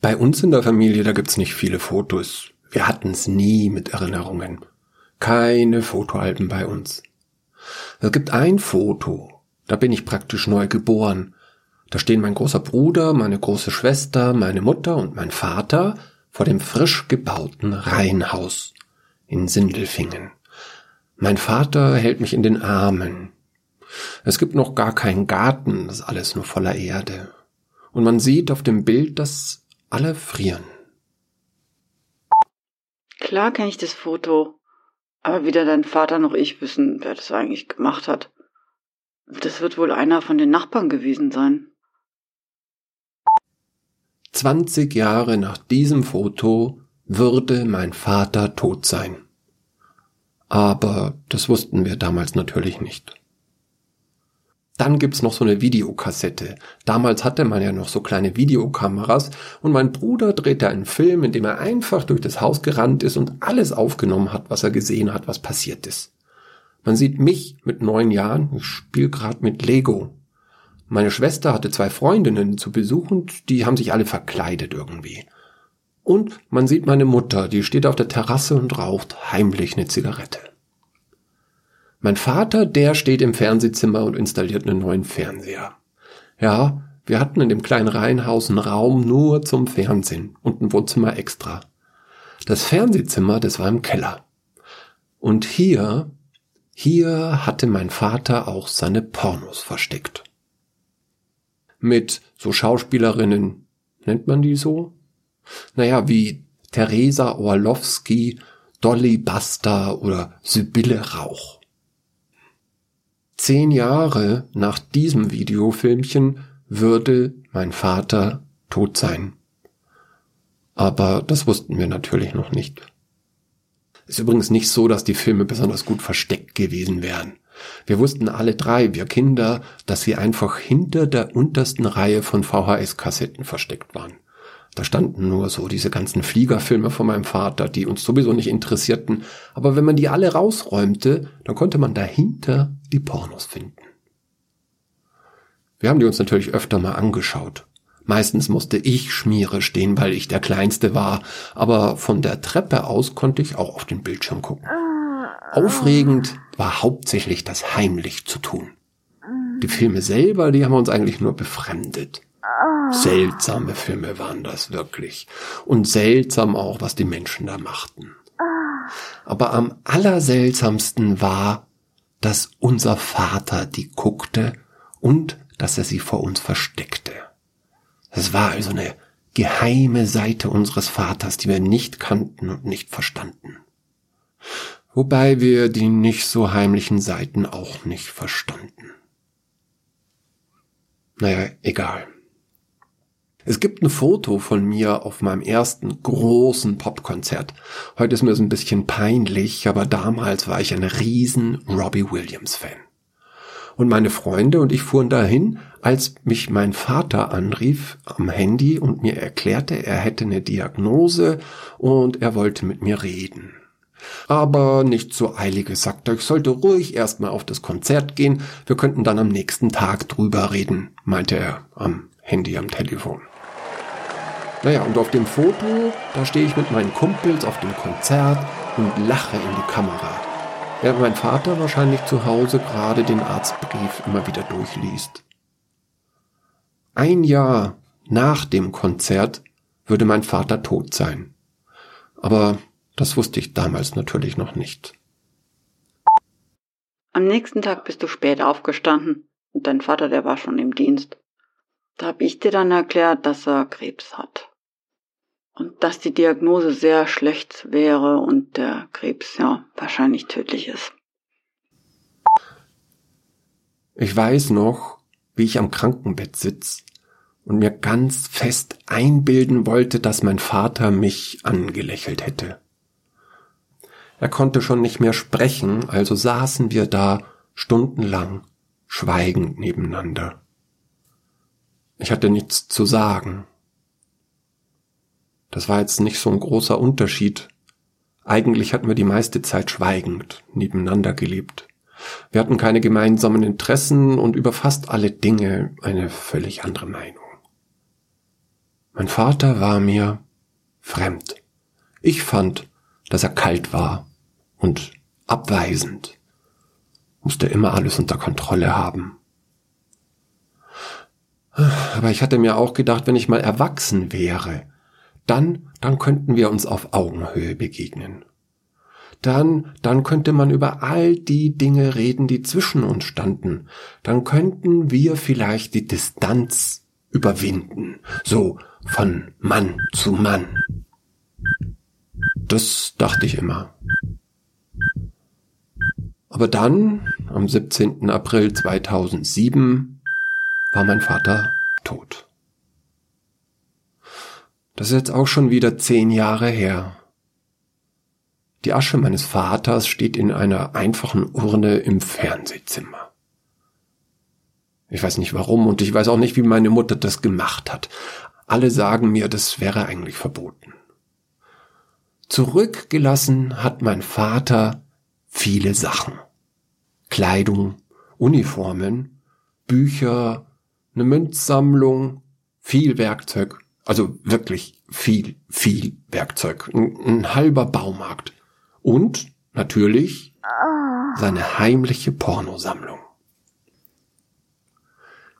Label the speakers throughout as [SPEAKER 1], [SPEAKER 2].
[SPEAKER 1] Bei uns in der Familie, da gibt's nicht viele Fotos. Wir hatten's nie mit Erinnerungen. Keine Fotoalben bei uns. Es gibt ein Foto, da bin ich praktisch neu geboren. Da stehen mein großer Bruder, meine große Schwester, meine Mutter und mein Vater vor dem frisch gebauten Reihenhaus in Sindelfingen. Mein Vater hält mich in den Armen. Es gibt noch gar keinen Garten, das ist alles nur voller Erde. Und man sieht auf dem Bild, dass alle frieren.
[SPEAKER 2] Klar kenne ich das Foto, aber weder dein Vater noch ich wissen, wer das eigentlich gemacht hat. Das wird wohl einer von den Nachbarn gewesen sein.
[SPEAKER 1] 20 Jahre nach diesem Foto würde mein Vater tot sein. Aber das wussten wir damals natürlich nicht. Dann gibt's noch so eine Videokassette. Damals hatte man ja noch so kleine Videokameras und mein Bruder drehte einen Film, in dem er einfach durch das Haus gerannt ist und alles aufgenommen hat, was er gesehen hat, was passiert ist. Man sieht mich mit neun Jahren, ich spiele gerade mit Lego. Meine Schwester hatte zwei Freundinnen zu Besuch und die haben sich alle verkleidet irgendwie. Und man sieht meine Mutter, die steht auf der Terrasse und raucht heimlich eine Zigarette. Mein Vater, der steht im Fernsehzimmer und installiert einen neuen Fernseher. Ja, wir hatten in dem kleinen Reihenhaus einen Raum nur zum Fernsehen und ein Wohnzimmer extra. Das Fernsehzimmer, das war im Keller. Und hier, hier hatte mein Vater auch seine Pornos versteckt. Mit so Schauspielerinnen, nennt man die so? Naja, wie Theresa Orlowski, Dolly Buster oder Sibylle Rauch. Zehn Jahre nach diesem Videofilmchen würde mein Vater tot sein. Aber das wussten wir natürlich noch nicht. Ist übrigens nicht so, dass die Filme besonders gut versteckt gewesen wären. Wir wussten alle drei, wir Kinder, dass sie einfach hinter der untersten Reihe von VHS-Kassetten versteckt waren. Da standen nur so diese ganzen Fliegerfilme von meinem Vater, die uns sowieso nicht interessierten. Aber wenn man die alle rausräumte, dann konnte man dahinter die Pornos finden. Wir haben die uns natürlich öfter mal angeschaut. Meistens musste ich Schmiere stehen, weil ich der Kleinste war, aber von der Treppe aus konnte ich auch auf den Bildschirm gucken. Aufregend war hauptsächlich das heimlich zu tun. Die Filme selber, die haben uns eigentlich nur befremdet. Seltsame Filme waren das wirklich. Und seltsam auch, was die Menschen da machten. Aber am allerseltsamsten war, dass unser Vater die guckte und dass er sie vor uns versteckte. Es war also eine geheime Seite unseres Vaters, die wir nicht kannten und nicht verstanden. Wobei wir die nicht so heimlichen Seiten auch nicht verstanden. Naja, egal. Es gibt ein Foto von mir auf meinem ersten großen Popkonzert. Heute ist mir so ein bisschen peinlich, aber damals war ich ein riesen Robbie Williams Fan. Und meine Freunde und ich fuhren dahin, als mich mein Vater anrief am Handy und mir erklärte, er hätte eine Diagnose und er wollte mit mir reden. Aber nicht so eiliges, sagte ich sollte ruhig erstmal auf das Konzert gehen, wir könnten dann am nächsten Tag drüber reden, meinte er am Handy am Telefon. Naja, und auf dem Foto, da stehe ich mit meinen Kumpels auf dem Konzert und lache in die Kamera. Während mein Vater wahrscheinlich zu Hause gerade den Arztbrief immer wieder durchliest. Ein Jahr nach dem Konzert würde mein Vater tot sein. Aber das wusste ich damals natürlich noch nicht.
[SPEAKER 2] Am nächsten Tag bist du spät aufgestanden und dein Vater, der war schon im Dienst. Da habe ich dir dann erklärt, dass er Krebs hat. Und dass die Diagnose sehr schlecht wäre und der Krebs ja wahrscheinlich tödlich ist.
[SPEAKER 1] Ich weiß noch, wie ich am Krankenbett sitz und mir ganz fest einbilden wollte, dass mein Vater mich angelächelt hätte. Er konnte schon nicht mehr sprechen, also saßen wir da stundenlang schweigend nebeneinander. Ich hatte nichts zu sagen. Das war jetzt nicht so ein großer Unterschied. Eigentlich hatten wir die meiste Zeit schweigend nebeneinander gelebt. Wir hatten keine gemeinsamen Interessen und über fast alle Dinge eine völlig andere Meinung. Mein Vater war mir fremd. Ich fand, dass er kalt war und abweisend, musste immer alles unter Kontrolle haben. Aber ich hatte mir auch gedacht, wenn ich mal erwachsen wäre, dann, dann könnten wir uns auf Augenhöhe begegnen. Dann, dann könnte man über all die Dinge reden, die zwischen uns standen. Dann könnten wir vielleicht die Distanz überwinden. So von Mann zu Mann. Das dachte ich immer. Aber dann, am 17. April 2007, war mein Vater tot. Das ist jetzt auch schon wieder zehn Jahre her. Die Asche meines Vaters steht in einer einfachen Urne im Fernsehzimmer. Ich weiß nicht warum und ich weiß auch nicht, wie meine Mutter das gemacht hat. Alle sagen mir, das wäre eigentlich verboten. Zurückgelassen hat mein Vater viele Sachen. Kleidung, Uniformen, Bücher, eine Münzsammlung, viel Werkzeug, also wirklich viel, viel Werkzeug, ein, ein halber Baumarkt und natürlich seine heimliche Pornosammlung.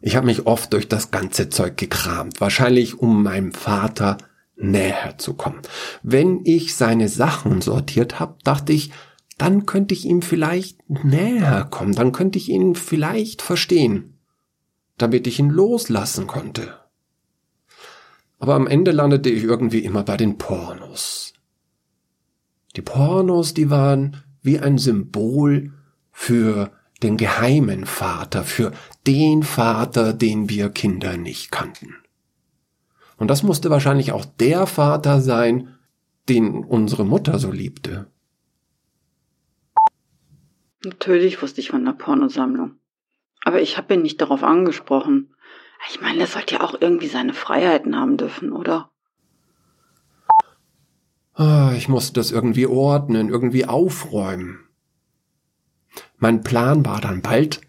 [SPEAKER 1] Ich habe mich oft durch das ganze Zeug gekramt, wahrscheinlich um meinem Vater näher zu kommen. Wenn ich seine Sachen sortiert habe, dachte ich, dann könnte ich ihm vielleicht näher kommen, dann könnte ich ihn vielleicht verstehen, damit ich ihn loslassen konnte. Aber am Ende landete ich irgendwie immer bei den Pornos. Die Pornos, die waren wie ein Symbol für den geheimen Vater, für den Vater, den wir Kinder nicht kannten. Und das musste wahrscheinlich auch der Vater sein, den unsere Mutter so liebte.
[SPEAKER 2] Natürlich wusste ich von der Pornosammlung. Aber ich habe ihn nicht darauf angesprochen. Ich meine, er sollte ja auch irgendwie seine Freiheiten haben dürfen, oder?
[SPEAKER 1] Ah, ich musste das irgendwie ordnen, irgendwie aufräumen. Mein Plan war dann bald,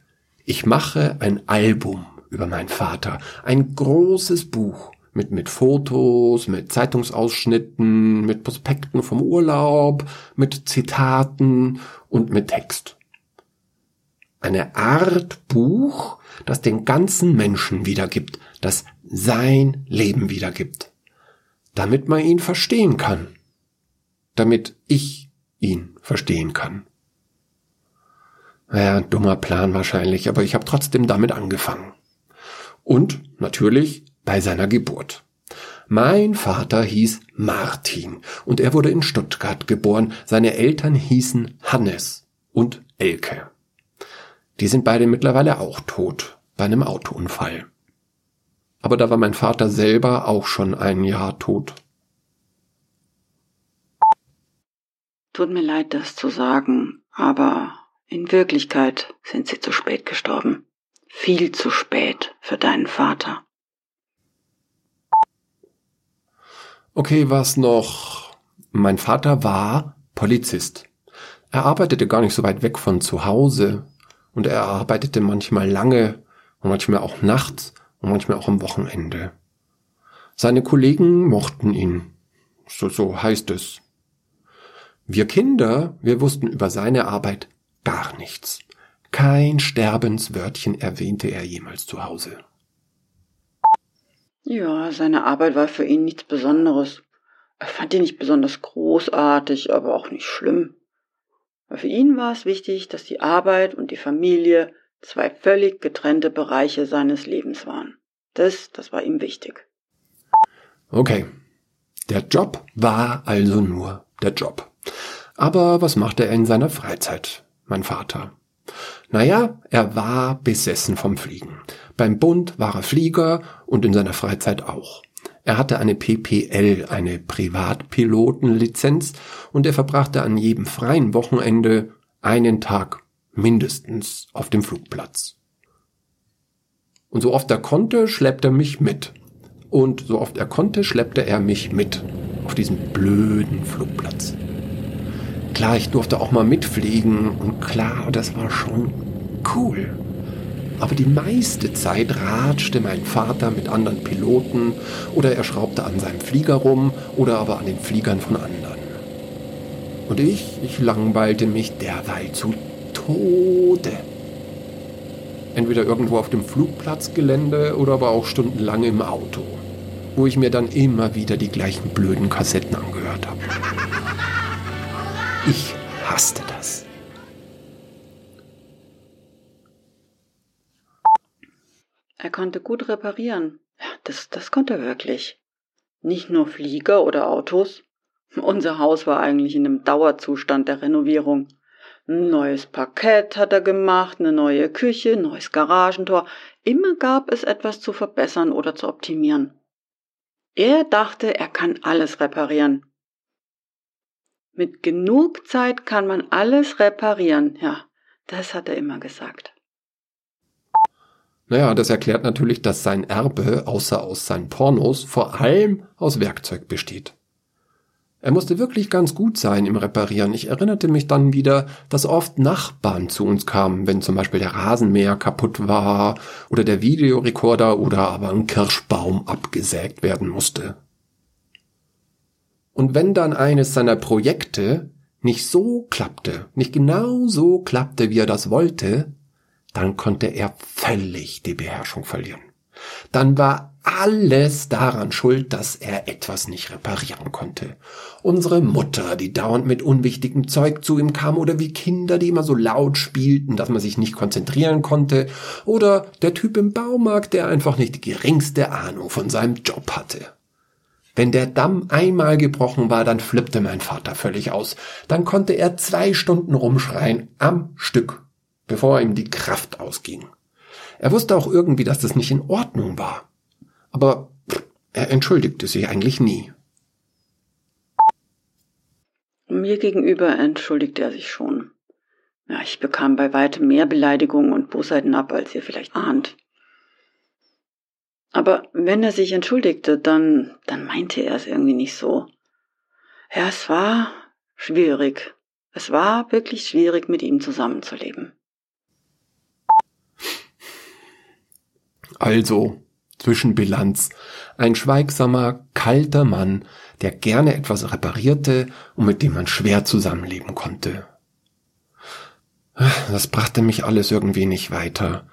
[SPEAKER 1] ich mache ein Album über meinen Vater, ein großes Buch mit, mit Fotos, mit Zeitungsausschnitten, mit Prospekten vom Urlaub, mit Zitaten und mit Text. Eine Art Buch, das den ganzen Menschen wiedergibt, das sein Leben wiedergibt, damit man ihn verstehen kann, damit ich ihn verstehen kann. Naja, dummer Plan wahrscheinlich, aber ich habe trotzdem damit angefangen. Und natürlich bei seiner Geburt. Mein Vater hieß Martin und er wurde in Stuttgart geboren. Seine Eltern hießen Hannes und Elke. Die sind beide mittlerweile auch tot bei einem Autounfall. Aber da war mein Vater selber auch schon ein Jahr tot.
[SPEAKER 2] Tut mir leid, das zu sagen, aber in Wirklichkeit sind sie zu spät gestorben. Viel zu spät für deinen Vater.
[SPEAKER 1] Okay, was noch? Mein Vater war Polizist. Er arbeitete gar nicht so weit weg von zu Hause und er arbeitete manchmal lange und manchmal auch nachts und manchmal auch am Wochenende. Seine Kollegen mochten ihn. So, so heißt es. Wir Kinder, wir wussten über seine Arbeit gar nichts. Kein Sterbenswörtchen erwähnte er jemals zu Hause.
[SPEAKER 2] Ja, seine Arbeit war für ihn nichts Besonderes. Er fand die nicht besonders großartig, aber auch nicht schlimm. Aber für ihn war es wichtig, dass die Arbeit und die Familie zwei völlig getrennte Bereiche seines Lebens waren. Das, das war ihm wichtig.
[SPEAKER 1] Okay. Der Job war also nur der Job. Aber was machte er in seiner Freizeit, mein Vater? Naja, er war besessen vom Fliegen. Beim Bund war er Flieger und in seiner Freizeit auch. Er hatte eine PPL, eine Privatpilotenlizenz, und er verbrachte an jedem freien Wochenende einen Tag mindestens auf dem Flugplatz. Und so oft er konnte, schleppte er mich mit. Und so oft er konnte, schleppte er mich mit auf diesen blöden Flugplatz. Klar, ich durfte auch mal mitfliegen und klar, das war schon cool. Aber die meiste Zeit ratschte mein Vater mit anderen Piloten oder er schraubte an seinem Flieger rum oder aber an den Fliegern von anderen. Und ich, ich langweilte mich derweil zu Tode. Entweder irgendwo auf dem Flugplatzgelände oder aber auch stundenlang im Auto, wo ich mir dann immer wieder die gleichen blöden Kassetten angehört habe. Ich hasste das.
[SPEAKER 2] Er konnte gut reparieren. Ja, das, das konnte er wirklich. Nicht nur Flieger oder Autos. Unser Haus war eigentlich in einem Dauerzustand der Renovierung. Ein neues Parkett hat er gemacht, eine neue Küche, neues Garagentor. Immer gab es etwas zu verbessern oder zu optimieren. Er dachte, er kann alles reparieren. Mit genug Zeit kann man alles reparieren. Ja, das hat er immer gesagt.
[SPEAKER 1] Naja, das erklärt natürlich, dass sein Erbe außer aus seinen Pornos vor allem aus Werkzeug besteht. Er musste wirklich ganz gut sein im Reparieren. Ich erinnerte mich dann wieder, dass oft Nachbarn zu uns kamen, wenn zum Beispiel der Rasenmäher kaputt war oder der Videorekorder oder aber ein Kirschbaum abgesägt werden musste. Und wenn dann eines seiner Projekte nicht so klappte, nicht genau so klappte, wie er das wollte, dann konnte er völlig die Beherrschung verlieren. Dann war alles daran schuld, dass er etwas nicht reparieren konnte. Unsere Mutter, die dauernd mit unwichtigem Zeug zu ihm kam, oder wie Kinder, die immer so laut spielten, dass man sich nicht konzentrieren konnte, oder der Typ im Baumarkt, der einfach nicht die geringste Ahnung von seinem Job hatte. Wenn der Damm einmal gebrochen war, dann flippte mein Vater völlig aus. Dann konnte er zwei Stunden rumschreien am Stück, bevor ihm die Kraft ausging. Er wusste auch irgendwie, dass das nicht in Ordnung war. Aber er entschuldigte sich eigentlich nie.
[SPEAKER 2] Mir gegenüber entschuldigte er sich schon. Ja, ich bekam bei weitem mehr Beleidigungen und Bosheiten ab, als ihr vielleicht ahnt. Aber wenn er sich entschuldigte, dann, dann meinte er es irgendwie nicht so. Ja, es war schwierig. Es war wirklich schwierig, mit ihm zusammenzuleben.
[SPEAKER 1] Also, Zwischenbilanz. Ein schweigsamer, kalter Mann, der gerne etwas reparierte und mit dem man schwer zusammenleben konnte. Das brachte mich alles irgendwie nicht weiter.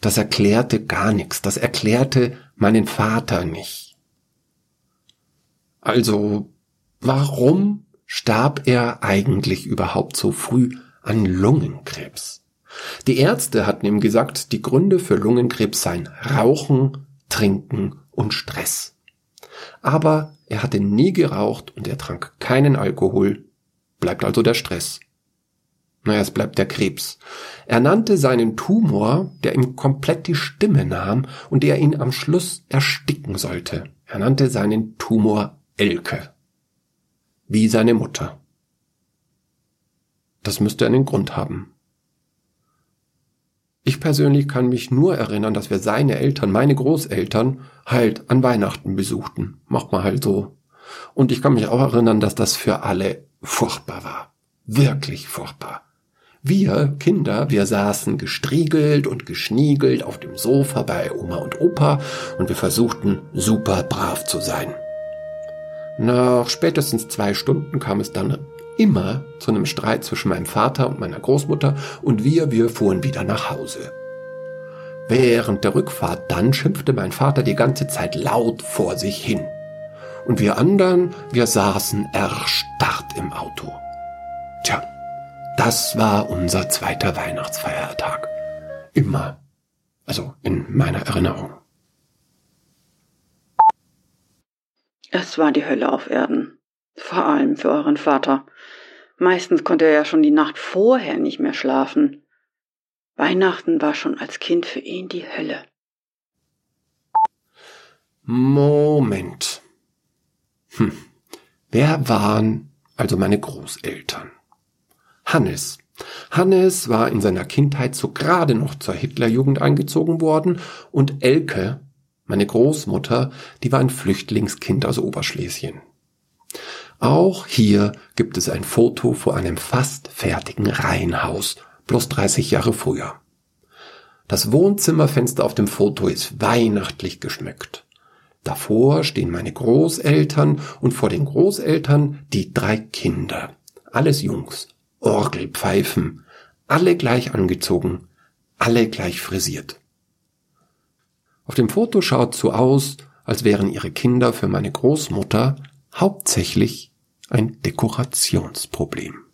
[SPEAKER 1] Das erklärte gar nichts. Das erklärte meinen Vater nicht. Also, warum starb er eigentlich überhaupt so früh an Lungenkrebs? Die Ärzte hatten ihm gesagt, die Gründe für Lungenkrebs seien Rauchen, Trinken und Stress. Aber er hatte nie geraucht und er trank keinen Alkohol, bleibt also der Stress. Naja, es bleibt der Krebs. Er nannte seinen Tumor, der ihm komplett die Stimme nahm und der ihn am Schluss ersticken sollte. Er nannte seinen Tumor Elke. Wie seine Mutter. Das müsste einen Grund haben. Ich persönlich kann mich nur erinnern, dass wir seine Eltern, meine Großeltern, halt an Weihnachten besuchten. Macht man halt so. Und ich kann mich auch erinnern, dass das für alle furchtbar war. Wirklich furchtbar. Wir Kinder, wir saßen gestriegelt und geschniegelt auf dem Sofa bei Oma und Opa und wir versuchten super brav zu sein. Nach spätestens zwei Stunden kam es dann immer zu einem Streit zwischen meinem Vater und meiner Großmutter und wir, wir fuhren wieder nach Hause. Während der Rückfahrt dann schimpfte mein Vater die ganze Zeit laut vor sich hin. Und wir anderen, wir saßen erstarrt im Auto. Tja, das war unser zweiter Weihnachtsfeiertag. Immer. Also in meiner Erinnerung.
[SPEAKER 2] Es war die Hölle auf Erden. Vor allem für euren Vater. Meistens konnte er ja schon die Nacht vorher nicht mehr schlafen. Weihnachten war schon als Kind für ihn die Hölle.
[SPEAKER 1] Moment. Hm. Wer waren also meine Großeltern? Hannes. Hannes war in seiner Kindheit so gerade noch zur Hitlerjugend eingezogen worden und Elke, meine Großmutter, die war ein Flüchtlingskind aus Oberschlesien. Auch hier gibt es ein Foto vor einem fast fertigen Reihenhaus, plus 30 Jahre früher. Das Wohnzimmerfenster auf dem Foto ist weihnachtlich geschmückt. Davor stehen meine Großeltern und vor den Großeltern die drei Kinder. Alles Jungs, Orgelpfeifen, alle gleich angezogen, alle gleich frisiert. Auf dem Foto schaut so aus, als wären ihre Kinder für meine Großmutter hauptsächlich ein Dekorationsproblem.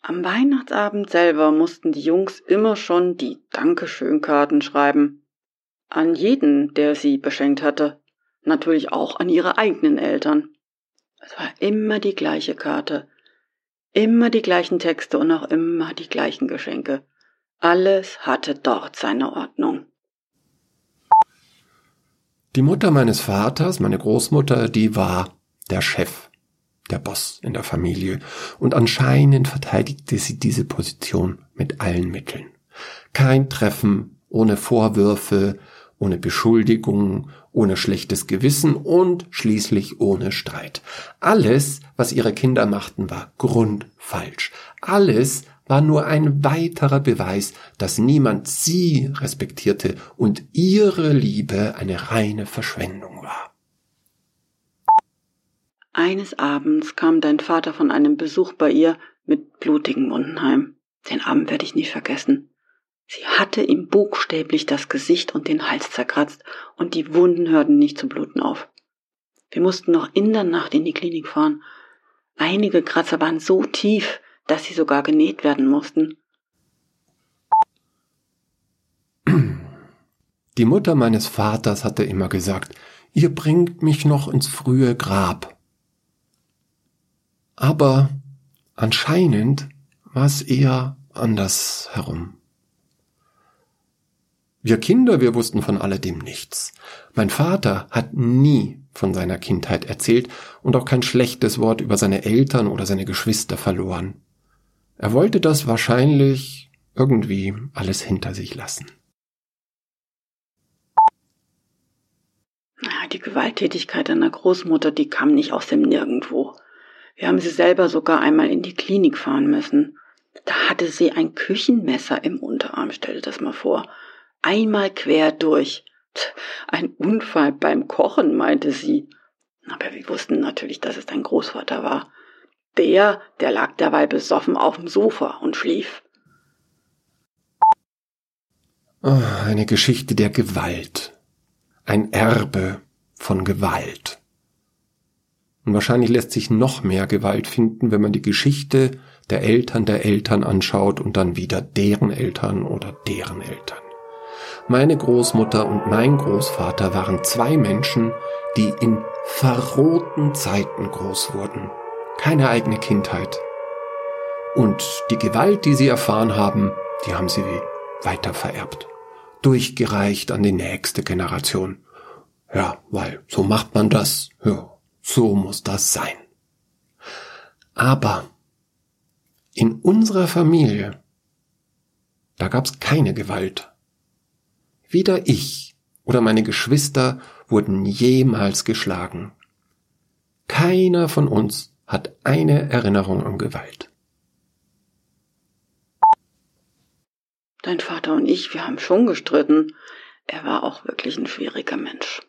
[SPEAKER 2] Am Weihnachtsabend selber mussten die Jungs immer schon die Dankeschönkarten schreiben. An jeden, der sie beschenkt hatte. Natürlich auch an ihre eigenen Eltern. Es war immer die gleiche Karte. Immer die gleichen Texte und auch immer die gleichen Geschenke. Alles hatte dort seine Ordnung.
[SPEAKER 1] Die Mutter meines Vaters, meine Großmutter, die war der Chef, der Boss in der Familie, und anscheinend verteidigte sie diese Position mit allen Mitteln. Kein Treffen ohne Vorwürfe, ohne Beschuldigung, ohne schlechtes Gewissen und schließlich ohne Streit. Alles, was ihre Kinder machten, war grundfalsch. Alles war nur ein weiterer Beweis, dass niemand sie respektierte und ihre Liebe eine reine Verschwendung war.
[SPEAKER 2] Eines Abends kam dein Vater von einem Besuch bei ihr mit blutigen Wunden heim. Den Abend werde ich nie vergessen. Sie hatte ihm buchstäblich das Gesicht und den Hals zerkratzt und die Wunden hörten nicht zu bluten auf. Wir mussten noch in der Nacht in die Klinik fahren. Einige Kratzer waren so tief, dass sie sogar genäht werden mussten.
[SPEAKER 1] Die Mutter meines Vaters hatte immer gesagt, ihr bringt mich noch ins frühe Grab. Aber anscheinend war es eher anders herum. Wir Kinder, wir wussten von alledem nichts. Mein Vater hat nie von seiner Kindheit erzählt und auch kein schlechtes Wort über seine Eltern oder seine Geschwister verloren. Er wollte das wahrscheinlich irgendwie alles hinter sich lassen.
[SPEAKER 2] Die Gewalttätigkeit deiner Großmutter, die kam nicht aus dem Nirgendwo. Wir haben sie selber sogar einmal in die Klinik fahren müssen. Da hatte sie ein Küchenmesser im Unterarm, stell dir das mal vor einmal quer durch. Ein Unfall beim Kochen, meinte sie. Aber wir wussten natürlich, dass es dein Großvater war. Der, der lag derweil besoffen auf dem Sofa und schlief.
[SPEAKER 1] Oh, eine Geschichte der Gewalt. Ein Erbe von Gewalt. Und wahrscheinlich lässt sich noch mehr Gewalt finden, wenn man die Geschichte der Eltern der Eltern anschaut und dann wieder deren Eltern oder deren Eltern. Meine Großmutter und mein Großvater waren zwei Menschen, die in verrohten Zeiten groß wurden. Keine eigene Kindheit. Und die Gewalt, die sie erfahren haben, die haben sie weiter vererbt. Durchgereicht an die nächste Generation. Ja, weil so macht man das. Ja, so muss das sein. Aber in unserer Familie, da gab's keine Gewalt. Weder ich oder meine Geschwister wurden jemals geschlagen. Keiner von uns hat eine Erinnerung an Gewalt.
[SPEAKER 2] Dein Vater und ich, wir haben schon gestritten. Er war auch wirklich ein schwieriger Mensch.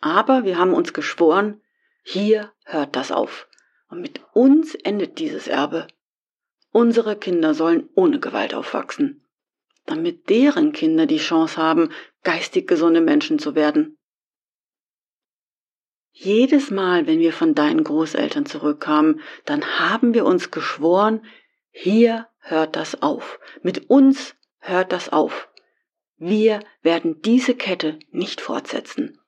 [SPEAKER 2] Aber wir haben uns geschworen, hier hört das auf. Und mit uns endet dieses Erbe. Unsere Kinder sollen ohne Gewalt aufwachsen damit deren Kinder die Chance haben, geistig gesunde Menschen zu werden. Jedes Mal, wenn wir von deinen Großeltern zurückkamen, dann haben wir uns geschworen, hier hört das auf. Mit uns hört das auf. Wir werden diese Kette nicht fortsetzen.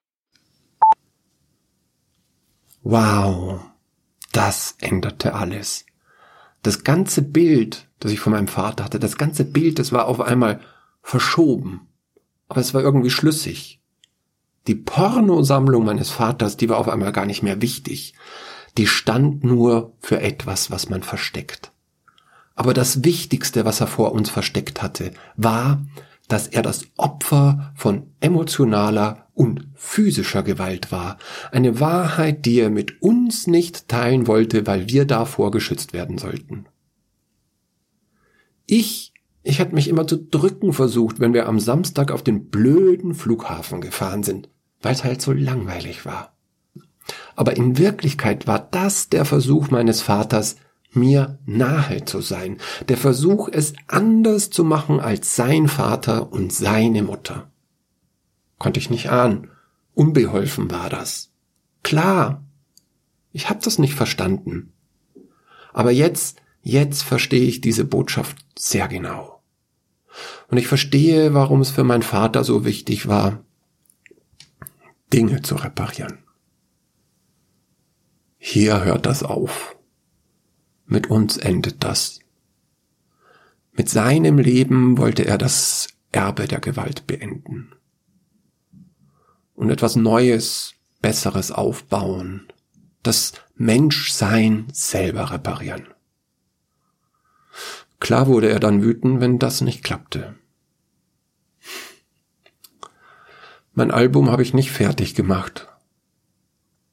[SPEAKER 1] Wow, das änderte alles. Das ganze Bild das ich von meinem Vater hatte. Das ganze Bild, das war auf einmal verschoben. Aber es war irgendwie schlüssig. Die Pornosammlung meines Vaters, die war auf einmal gar nicht mehr wichtig. Die stand nur für etwas, was man versteckt. Aber das Wichtigste, was er vor uns versteckt hatte, war, dass er das Opfer von emotionaler und physischer Gewalt war. Eine Wahrheit, die er mit uns nicht teilen wollte, weil wir davor geschützt werden sollten. Ich Ich hatte mich immer zu drücken versucht, wenn wir am Samstag auf den blöden Flughafen gefahren sind, weil es halt so langweilig war. Aber in Wirklichkeit war das der Versuch meines Vaters, mir nahe zu sein, der Versuch, es anders zu machen als sein Vater und seine Mutter. Konnte ich nicht ahnen. Unbeholfen war das. Klar. Ich hab das nicht verstanden. Aber jetzt, jetzt verstehe ich diese Botschaft sehr genau. Und ich verstehe, warum es für meinen Vater so wichtig war, Dinge zu reparieren. Hier hört das auf. Mit uns endet das. Mit seinem Leben wollte er das Erbe der Gewalt beenden. Und etwas Neues, Besseres aufbauen. Das Menschsein selber reparieren. Klar wurde er dann wütend, wenn das nicht klappte. Mein Album habe ich nicht fertig gemacht.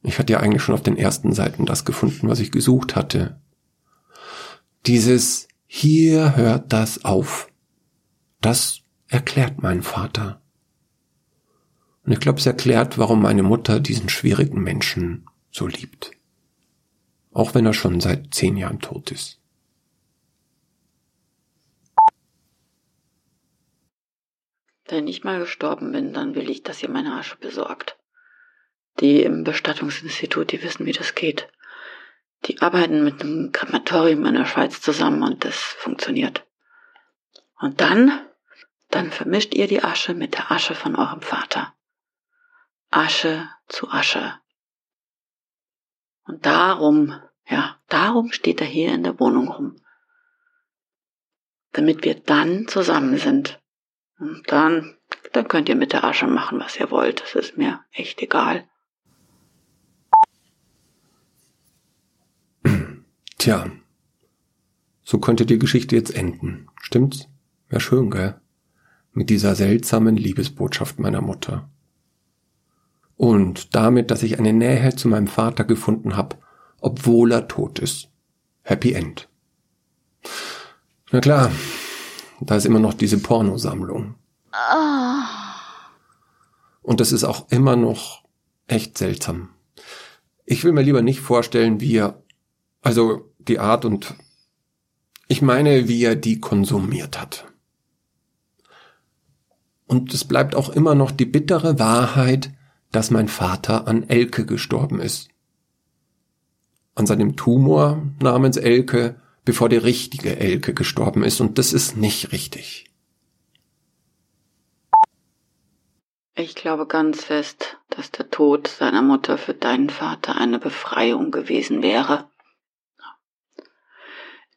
[SPEAKER 1] Ich hatte ja eigentlich schon auf den ersten Seiten das gefunden, was ich gesucht hatte. Dieses hier hört das auf. Das erklärt mein Vater. Und ich glaube, es erklärt, warum meine Mutter diesen schwierigen Menschen so liebt. Auch wenn er schon seit zehn Jahren tot ist.
[SPEAKER 2] Wenn ich mal gestorben bin, dann will ich, dass ihr meine Asche besorgt. Die im Bestattungsinstitut, die wissen, wie das geht. Die arbeiten mit einem Krematorium in der Schweiz zusammen und das funktioniert. Und dann, dann vermischt ihr die Asche mit der Asche von eurem Vater. Asche zu Asche. Und darum, ja, darum steht er hier in der Wohnung rum. Damit wir dann zusammen sind. Und dann, dann könnt ihr mit der Asche machen, was ihr wollt. Das ist mir echt egal.
[SPEAKER 1] Tja, so könnte die Geschichte jetzt enden. Stimmt's? Wär schön, gell? Mit dieser seltsamen Liebesbotschaft meiner Mutter. Und damit, dass ich eine Nähe zu meinem Vater gefunden habe, obwohl er tot ist. Happy End. Na klar, da ist immer noch diese Pornosammlung. Und das ist auch immer noch echt seltsam. Ich will mir lieber nicht vorstellen, wie er, also die Art und ich meine, wie er die konsumiert hat. Und es bleibt auch immer noch die bittere Wahrheit, dass mein Vater an Elke gestorben ist. An seinem Tumor namens Elke, bevor die richtige Elke gestorben ist, und das ist nicht richtig.
[SPEAKER 2] Ich glaube ganz fest, dass der Tod seiner Mutter für deinen Vater eine Befreiung gewesen wäre.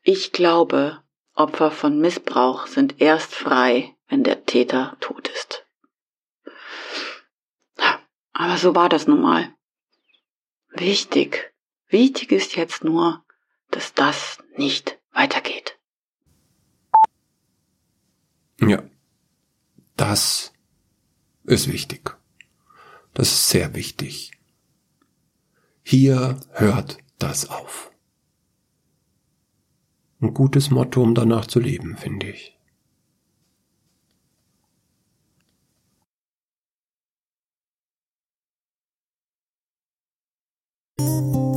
[SPEAKER 2] Ich glaube, Opfer von Missbrauch sind erst frei, wenn der Täter tot ist. Aber so war das nun mal. Wichtig, wichtig ist jetzt nur, dass das nicht weitergeht.
[SPEAKER 1] Ja, das ist wichtig. Das ist sehr wichtig. Hier hört das auf. Ein gutes Motto, um danach zu leben, finde ich.
[SPEAKER 3] Musik